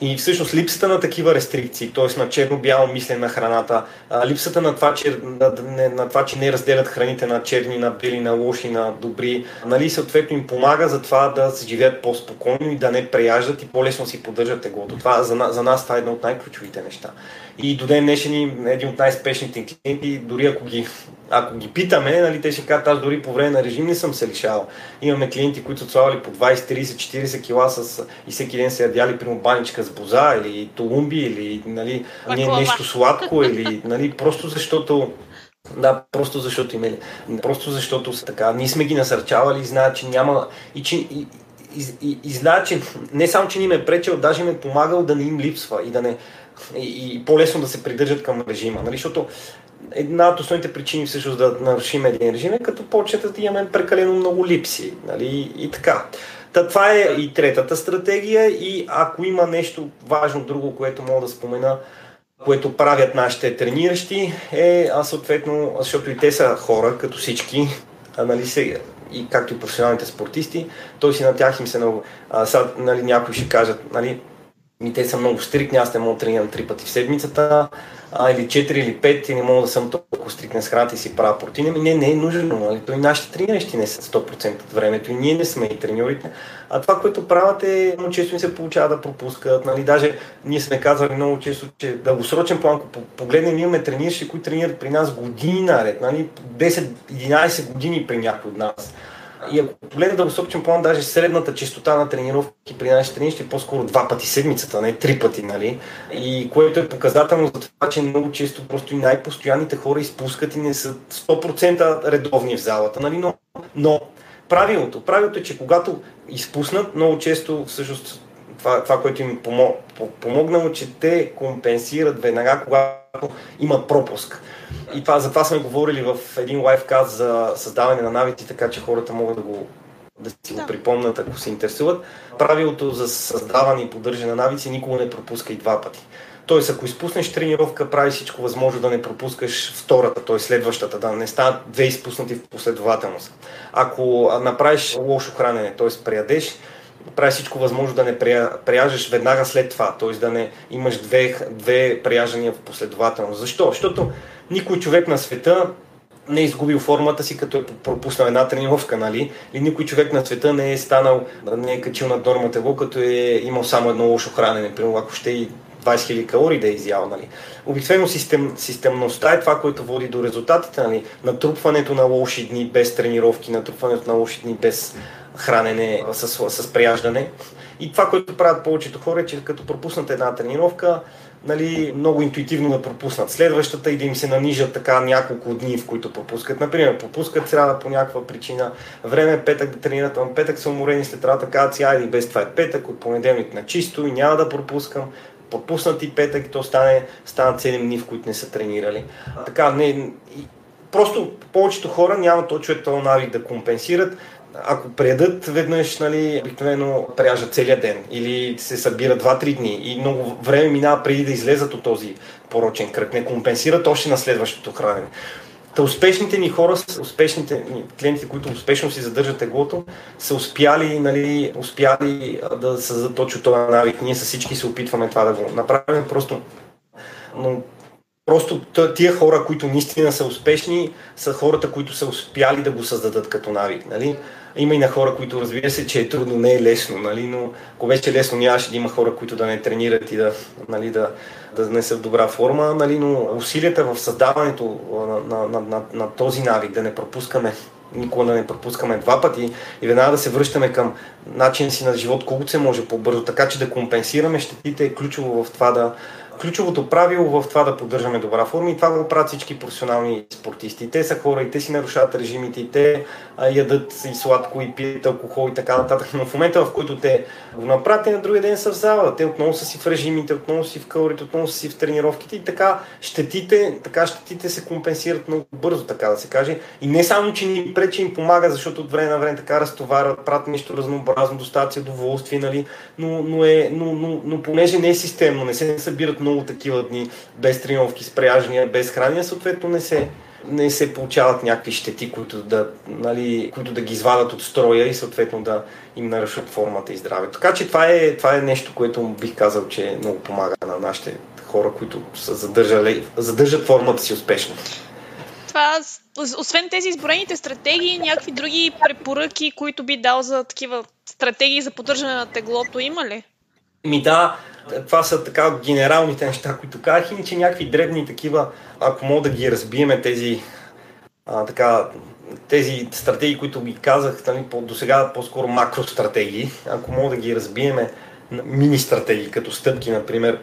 И всъщност липсата на такива рестрикции, т.е. на черно-бяло мислене на храната, липсата на това, че, на, на това, че не разделят храните на черни, на бели, на лоши, на добри, нали, съответно им помага за това да се живеят по-спокойно и да не преяждат и по-лесно си поддържат теглото. Това за, за нас това е едно от най-ключовите неща. И до ден днешен един от най-спешните клиенти, дори ако ги, ако ги питаме, нали, те ще кажат, аз дори по време на режим не съм се лишавал. Имаме клиенти, които са славали по 20, 30, 40 кила с, и всеки ден се ядяли при баничка боза или толумби или нали, не, нещо сладко или нали, просто защото да, просто защото имели. Просто защото са така. Ние сме ги насърчавали знаят, че няма. И, че, и, и, и, и знаят, че не само, че ни ме е пречел, даже им е помагал да не им липсва и да не, и, и по-лесно да се придържат към режима. Нали? Защото една от основните причини всъщност да нарушим един режим е като почнете да имаме прекалено много липси. Нали? И така. Та, това е и третата стратегия и ако има нещо важно друго, което мога да спомена, което правят нашите трениращи, е а съответно, защото и те са хора, като всички, а, нали, се, и както и професионалните спортисти, той си на тях им се. А, сега, нали, някои ще кажат, нали, ми те са много стрикни, аз не мога да тренирам три пъти в седмицата, а, или 4 или 5 и не мога да съм толкова стрикна с храната и си правя протеин. Ами не, не е нужно. Нали? Той нашите трениращи не са 100% от времето и ние не сме и треньорите. А това, което правят е, много често ми се получава да пропускат. Нали? Даже ние сме казвали много често, че дългосрочен план, ако погледнем, имаме трениращи, които тренират при нас години наред. Нали? 10-11 години при някой от нас. И ако погледнем дългосрочен план, даже средната частота на тренировки при нашите тренировки е по-скоро два пъти седмицата, не три пъти, нали? И което е показателно за това, че много често просто и най-постоянните хора изпускат и не са 100% редовни в залата, нали? Но, но правилното, правилото е, че когато изпуснат, много често всъщност това, това което им помогнало, че те компенсират веднага, когато има пропуск. И това, за това сме говорили в един лайфкаст за създаване на навици, така че хората могат да го да си го припомнят, ако се интересуват. Правилото за създаване и поддържане на навици никога не пропуска и два пъти. Тоест, ако изпуснеш тренировка, прави всичко възможно да не пропускаш втората, т.е. следващата, да не станат две изпуснати в последователност. Ако направиш лошо хранене, т.е. приядеш, прави всичко възможно да не прияжеш веднага след това, т.е. да не имаш две, две прияждания в последователност. Защо? Защото никой човек на света не е изгубил формата си, като е пропуснал една тренировка, нали? Или никой човек на света не е станал, не е качил на нормата тегло, като е имал само едно лошо хранене. Примерно, ако ще и 20 000 калории да е изял. Нали. Обикновено систем, системността е това, което води до резултатите. Нали. Натрупването на лоши дни без тренировки, натрупването на лоши дни без хранене, с, с прияждане. И това, което правят повечето хора е, че като пропуснат една тренировка, нали, много интуитивно да пропуснат следващата и да им се нанижат така няколко дни, в които пропускат. Например, пропускат сряда по някаква причина, време е петък да тренират, ама петък са уморени след работа, казват си, айде без това е петък, от понеделник на чисто и няма да пропускам пропуснати петък и то стане, станат 7 дни, в които не са тренирали. Така, не, просто повечето хора нямат точно този навик да компенсират. Ако предадат веднъж, нали, обикновено пряжат целия ден или се събират 2-3 дни и много време минава преди да излезат от този порочен кръг, не компенсират още на следващото хранене. Та успешните ни хора, успешните ни клиенти, които успешно си задържат теглото, са успяли, нали, успяли да създадат точно този навик. Ние с всички се опитваме това да го направим. Просто, но просто тия хора, които наистина са успешни, са хората, които са успяли да го създадат като навик. Нали? Има и на хора, които разбира се, че е трудно, не е лесно, нали? но ако беше лесно, нямаше да има хора, които да не тренират и да, нали, да, да не са в добра форма, нали? но усилията в създаването на, на, на, на, на този навик, да не пропускаме никога да не пропускаме два пъти и веднага да се връщаме към начин си на живот, колкото се може по-бързо, така че да компенсираме щетите е ключово в това да, ключовото правило в това да поддържаме добра форма и това го правят всички професионални спортисти. Те са хора и те си нарушават режимите, и те а, ядат и сладко, и пият алкохол и така нататък. Но в момента, в който те го направят, на другия ден са в зала. Те отново са си в режимите, отново си в калорите, отново са си в тренировките и така щетите, така щетите се компенсират много бързо, така да се каже. И не само, че ни пречи им помага, защото от време на време така разтоварват, правят нещо разнообразно, доставят си удоволствие, нали? но, но, е, но, но, но, понеже не е системно, не се събират много такива дни без тренировки, с прияжния, без храния, съответно не се, не се получават някакви щети, които да, нали, които да ги извадат от строя и съответно да им нарушат формата и здравето. Така че това е, това е нещо, което бих казал, че много помага на нашите хора, които са задържали, задържат формата си успешно. Това, освен тези изброените стратегии, някакви други препоръки, които би дал за такива стратегии за поддържане на теглото, има ли? Ми да, това са така генералните неща, които казах, иначе някакви дребни такива, ако мога да ги разбиеме тези, а, така, тези стратегии, които ги казах, нали, до сега по-скоро макростратегии, ако мога да ги разбиеме мини стратегии, като стъпки, например,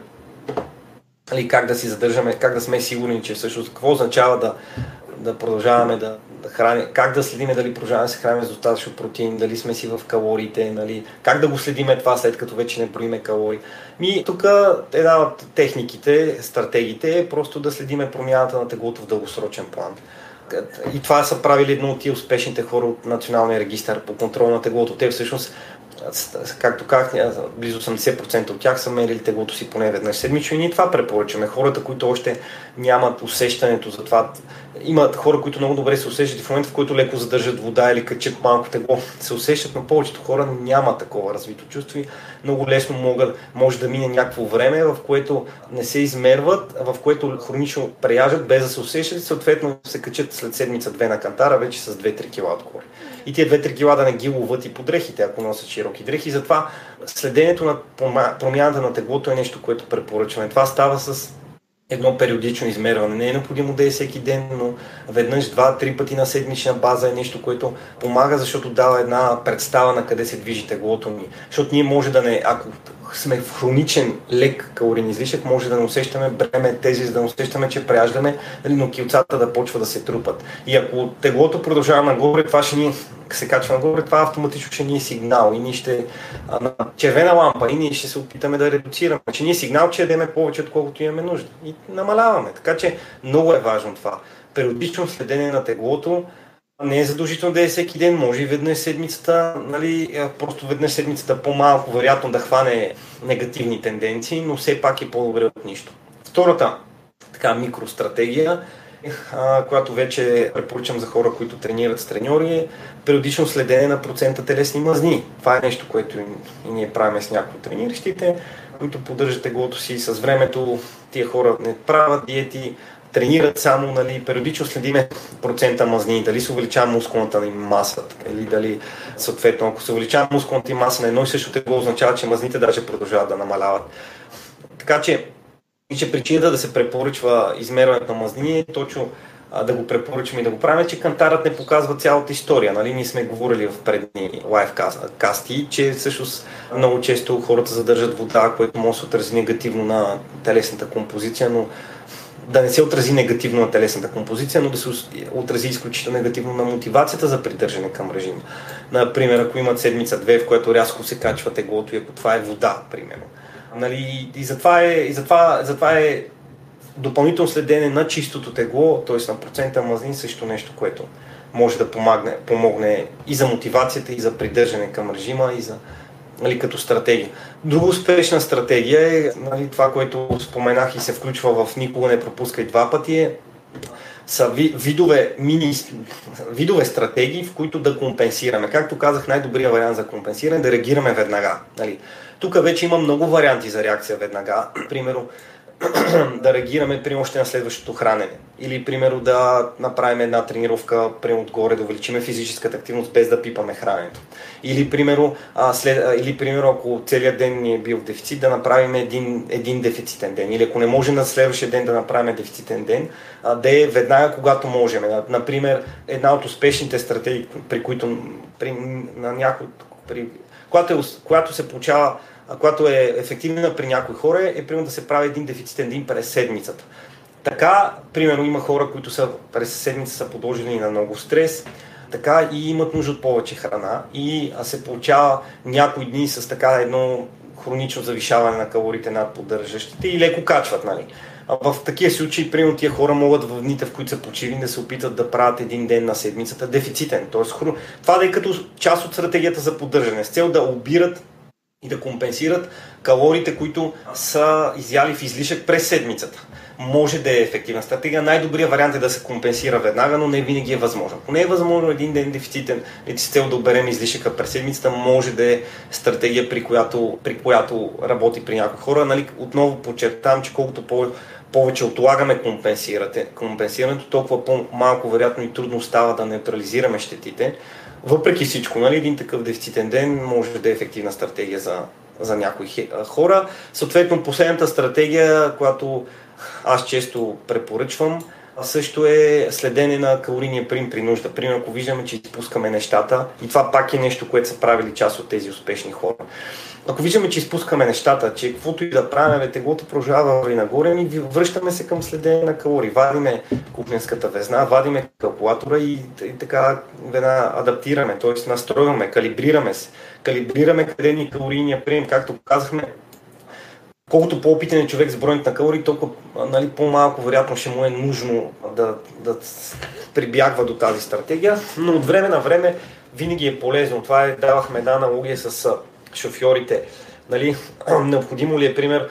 нали, как да си задържаме, как да сме сигурни, че всъщност какво означава да, да продължаваме да, да храним, как да следиме дали продължаваме да се храним с достатъчно протеин, дали сме си в калориите, нали, как да го следиме това след като вече не броиме калории. Ми, тук една от техниките, стратегиите е просто да следиме промяната на теглото в дългосрочен план. И това са правили едно от тия успешните хора от Националния регистр по контрол на теглото. Те всъщност както казах, близо 80% от тях са мерили теглото си поне веднъж седмично и ние това препоръчаме. Хората, които още нямат усещането за това, имат хора, които много добре се усещат и в момента, в който леко задържат вода или качат малко тегло, се усещат, но повечето хора няма такова развито чувство и много лесно могат, може да мине някакво време, в което не се измерват, в което хронично преяжат без да се усещат и съответно се качат след седмица-две на кантара вече с 2-3 кила отгоре. И тия 2-3 кила да не ги ловат и по дрехите, ако носят широки дрехи. Затова следението на промяната на теглото е нещо, което препоръчваме. Това става с едно периодично измерване. Не е необходимо да е всеки ден, но веднъж, два-три пъти на седмична база е нещо, което помага, защото дава една представа на къде се движи теглото ни. Защото ние може да не, ако сме в хроничен лек калорин излишък, може да не усещаме бреме тези, за да не усещаме, че пряждаме, нали, но килцата да почва да се трупат. И ако теглото продължава нагоре, това ще ни се качва нагоре, това автоматично ще ни е сигнал и ние ще на червена лампа и ние ще се опитаме да редуцираме. Че ние е сигнал, че ядеме повече, отколкото имаме нужда. И намаляваме. Така че много е важно това. Периодично следение на теглото, не е задължително да е всеки ден, може и веднъж седмицата, нали, просто веднъж седмицата по-малко, вероятно да хване негативни тенденции, но все пак е по-добре от нищо. Втората така микростратегия, а, която вече препоръчам за хора, които тренират с треньори, е периодично следене на процента телесни мазни. Това е нещо, което и ние правим с някои трениращите, които поддържат теглото си с времето. Тия хора не правят диети, тренират само, нали, периодично следиме процента мазнини, дали се увеличава мускулната им маса, или дали съответно, ако се увеличава мускулната им маса на едно и също тегло, означава, че мазните даже продължават да намаляват. Така че, и че причината да се препоръчва измерването на мазнини е точно а, да го препоръчаме и да го правим, че кантарът не показва цялата история. Нали? Ние сме говорили в предни лайв касти, че всъщност много често хората задържат вода, което може да се отрази негативно на телесната композиция, но да не се отрази негативно на телесната композиция, но да се отрази изключително негативно на мотивацията за придържане към режима. Например, ако имат седмица-две, в което рязко се качва теглото и ако това е вода, примерно. Нали, и затова е, и затова, затова е допълнително следене на чистото тегло, т.е. на процента мазнин, също нещо, което може да помогне, помогне и за мотивацията, и за придържане към режима, и за нали, като стратегия. Друга успешна стратегия е нали, това, което споменах и се включва в Никога не пропускай два пъти е са видове, мини, видове стратегии, в които да компенсираме. Както казах, най-добрият вариант за компенсиране е да реагираме веднага. Нали. Тук вече има много варианти за реакция веднага. Примерно, да реагираме при още на следващото хранене. Или, примерно, да направим една тренировка, примерно отгоре, да увеличиме физическата активност без да пипаме храненето. Или, примерно, а, след, а, или, примерно ако целият ден ни е бил дефицит, да направим един, един дефицитен ден. Или ако не може на следващия ден да направим дефицитен ден, а, да е веднага, когато можем. Например, една от успешните стратегии, при които при, на някой, при, която, е, която се получава която е ефективна при някои хора, е примерно да се прави един дефицитен ден през седмицата. Така, примерно, има хора, които са през седмица са подложени на много стрес, така и имат нужда от повече храна и се получава някои дни с така едно хронично завишаване на калориите над поддържащите и леко качват, нали? А в такива случаи, примерно, тия хора могат в дните, в които са почивни, да се опитат да правят един ден на седмицата дефицитен. Тоест, това да е като част от стратегията за поддържане, с цел да обират и да компенсират калориите, които са изяли в излишък през седмицата. Може да е ефективна стратегия. Най-добрият вариант е да се компенсира веднага, но не винаги е възможно. Ако не е възможно един ден дефицитен и с цел да оберем излишъка през седмицата, може да е стратегия, при която, при която работи при някои хора. Нали, отново подчертавам, че колкото по повече отлагаме компенсирането, толкова по-малко вероятно и трудно става да неутрализираме щетите въпреки всичко, нали, един такъв дефицитен ден може да е ефективна стратегия за, за някои хора. Съответно, последната стратегия, която аз често препоръчвам, също е следене на калорийния прим при нужда. Примерно, ако виждаме, че изпускаме нещата, и това пак е нещо, което са правили част от тези успешни хора ако виждаме, че изпускаме нещата, че каквото и да правим, теглото продължава и нагоре, ни връщаме се към следене на калории. Вадиме кухненската везна, вадиме калкулатора и, и така веднага адаптираме, т.е. настройваме, калибрираме се. Калибрираме къде ни калорийния прием, както казахме, колкото по-опитен е човек с броенето на калории, толкова нали, по-малко вероятно ще му е нужно да, да прибягва до тази стратегия, но от време на време винаги е полезно. Това е, давахме една аналогия с шофьорите. Нали, необходимо ли е, пример,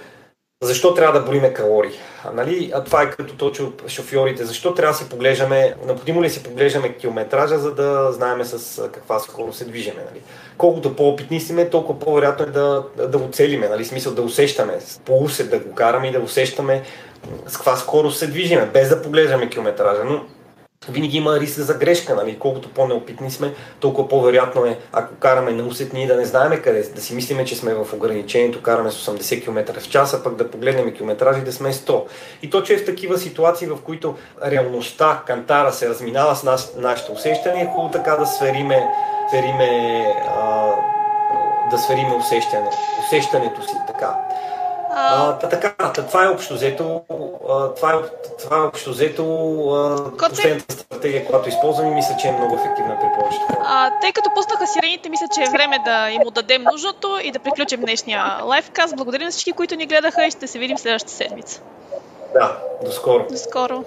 защо трябва да броиме калории? А, нали, а това е като точно шофьорите. Защо трябва да си поглеждаме, необходимо ли си поглеждаме километража, за да знаем с каква скорост се движиме. Нали? Колкото по-опитни сме, толкова по-вероятно е да, да го целиме, нали? смисъл да усещаме, по усет да го караме и да усещаме с каква скорост се движиме, без да поглеждаме километража. Но винаги има риск за грешка. Нали? Колкото по-неопитни сме, толкова по-вероятно е, ако караме на усетни, да не знаем къде, да си мислиме, че сме в ограничението, караме с 80 км в час, а пък да погледнем километражи да сме 100. И точно е в такива ситуации, в които реалността, кантара се разминава с нас, нашите усещания, е хубаво така да свериме, свериме а, да свериме усещане, усещането си. Така. А, та, така, та, това е общо взето, това е, това е общо взето последната стратегия, която използвам и мисля, че е много ефективна при повечето хора. Тъй като пуснаха сирените, мисля, че е време да им отдадем нужното и да приключим днешния лайфкаст. Благодаря на всички, които ни гледаха и ще се видим следващата седмица. Да, до скоро. До скоро.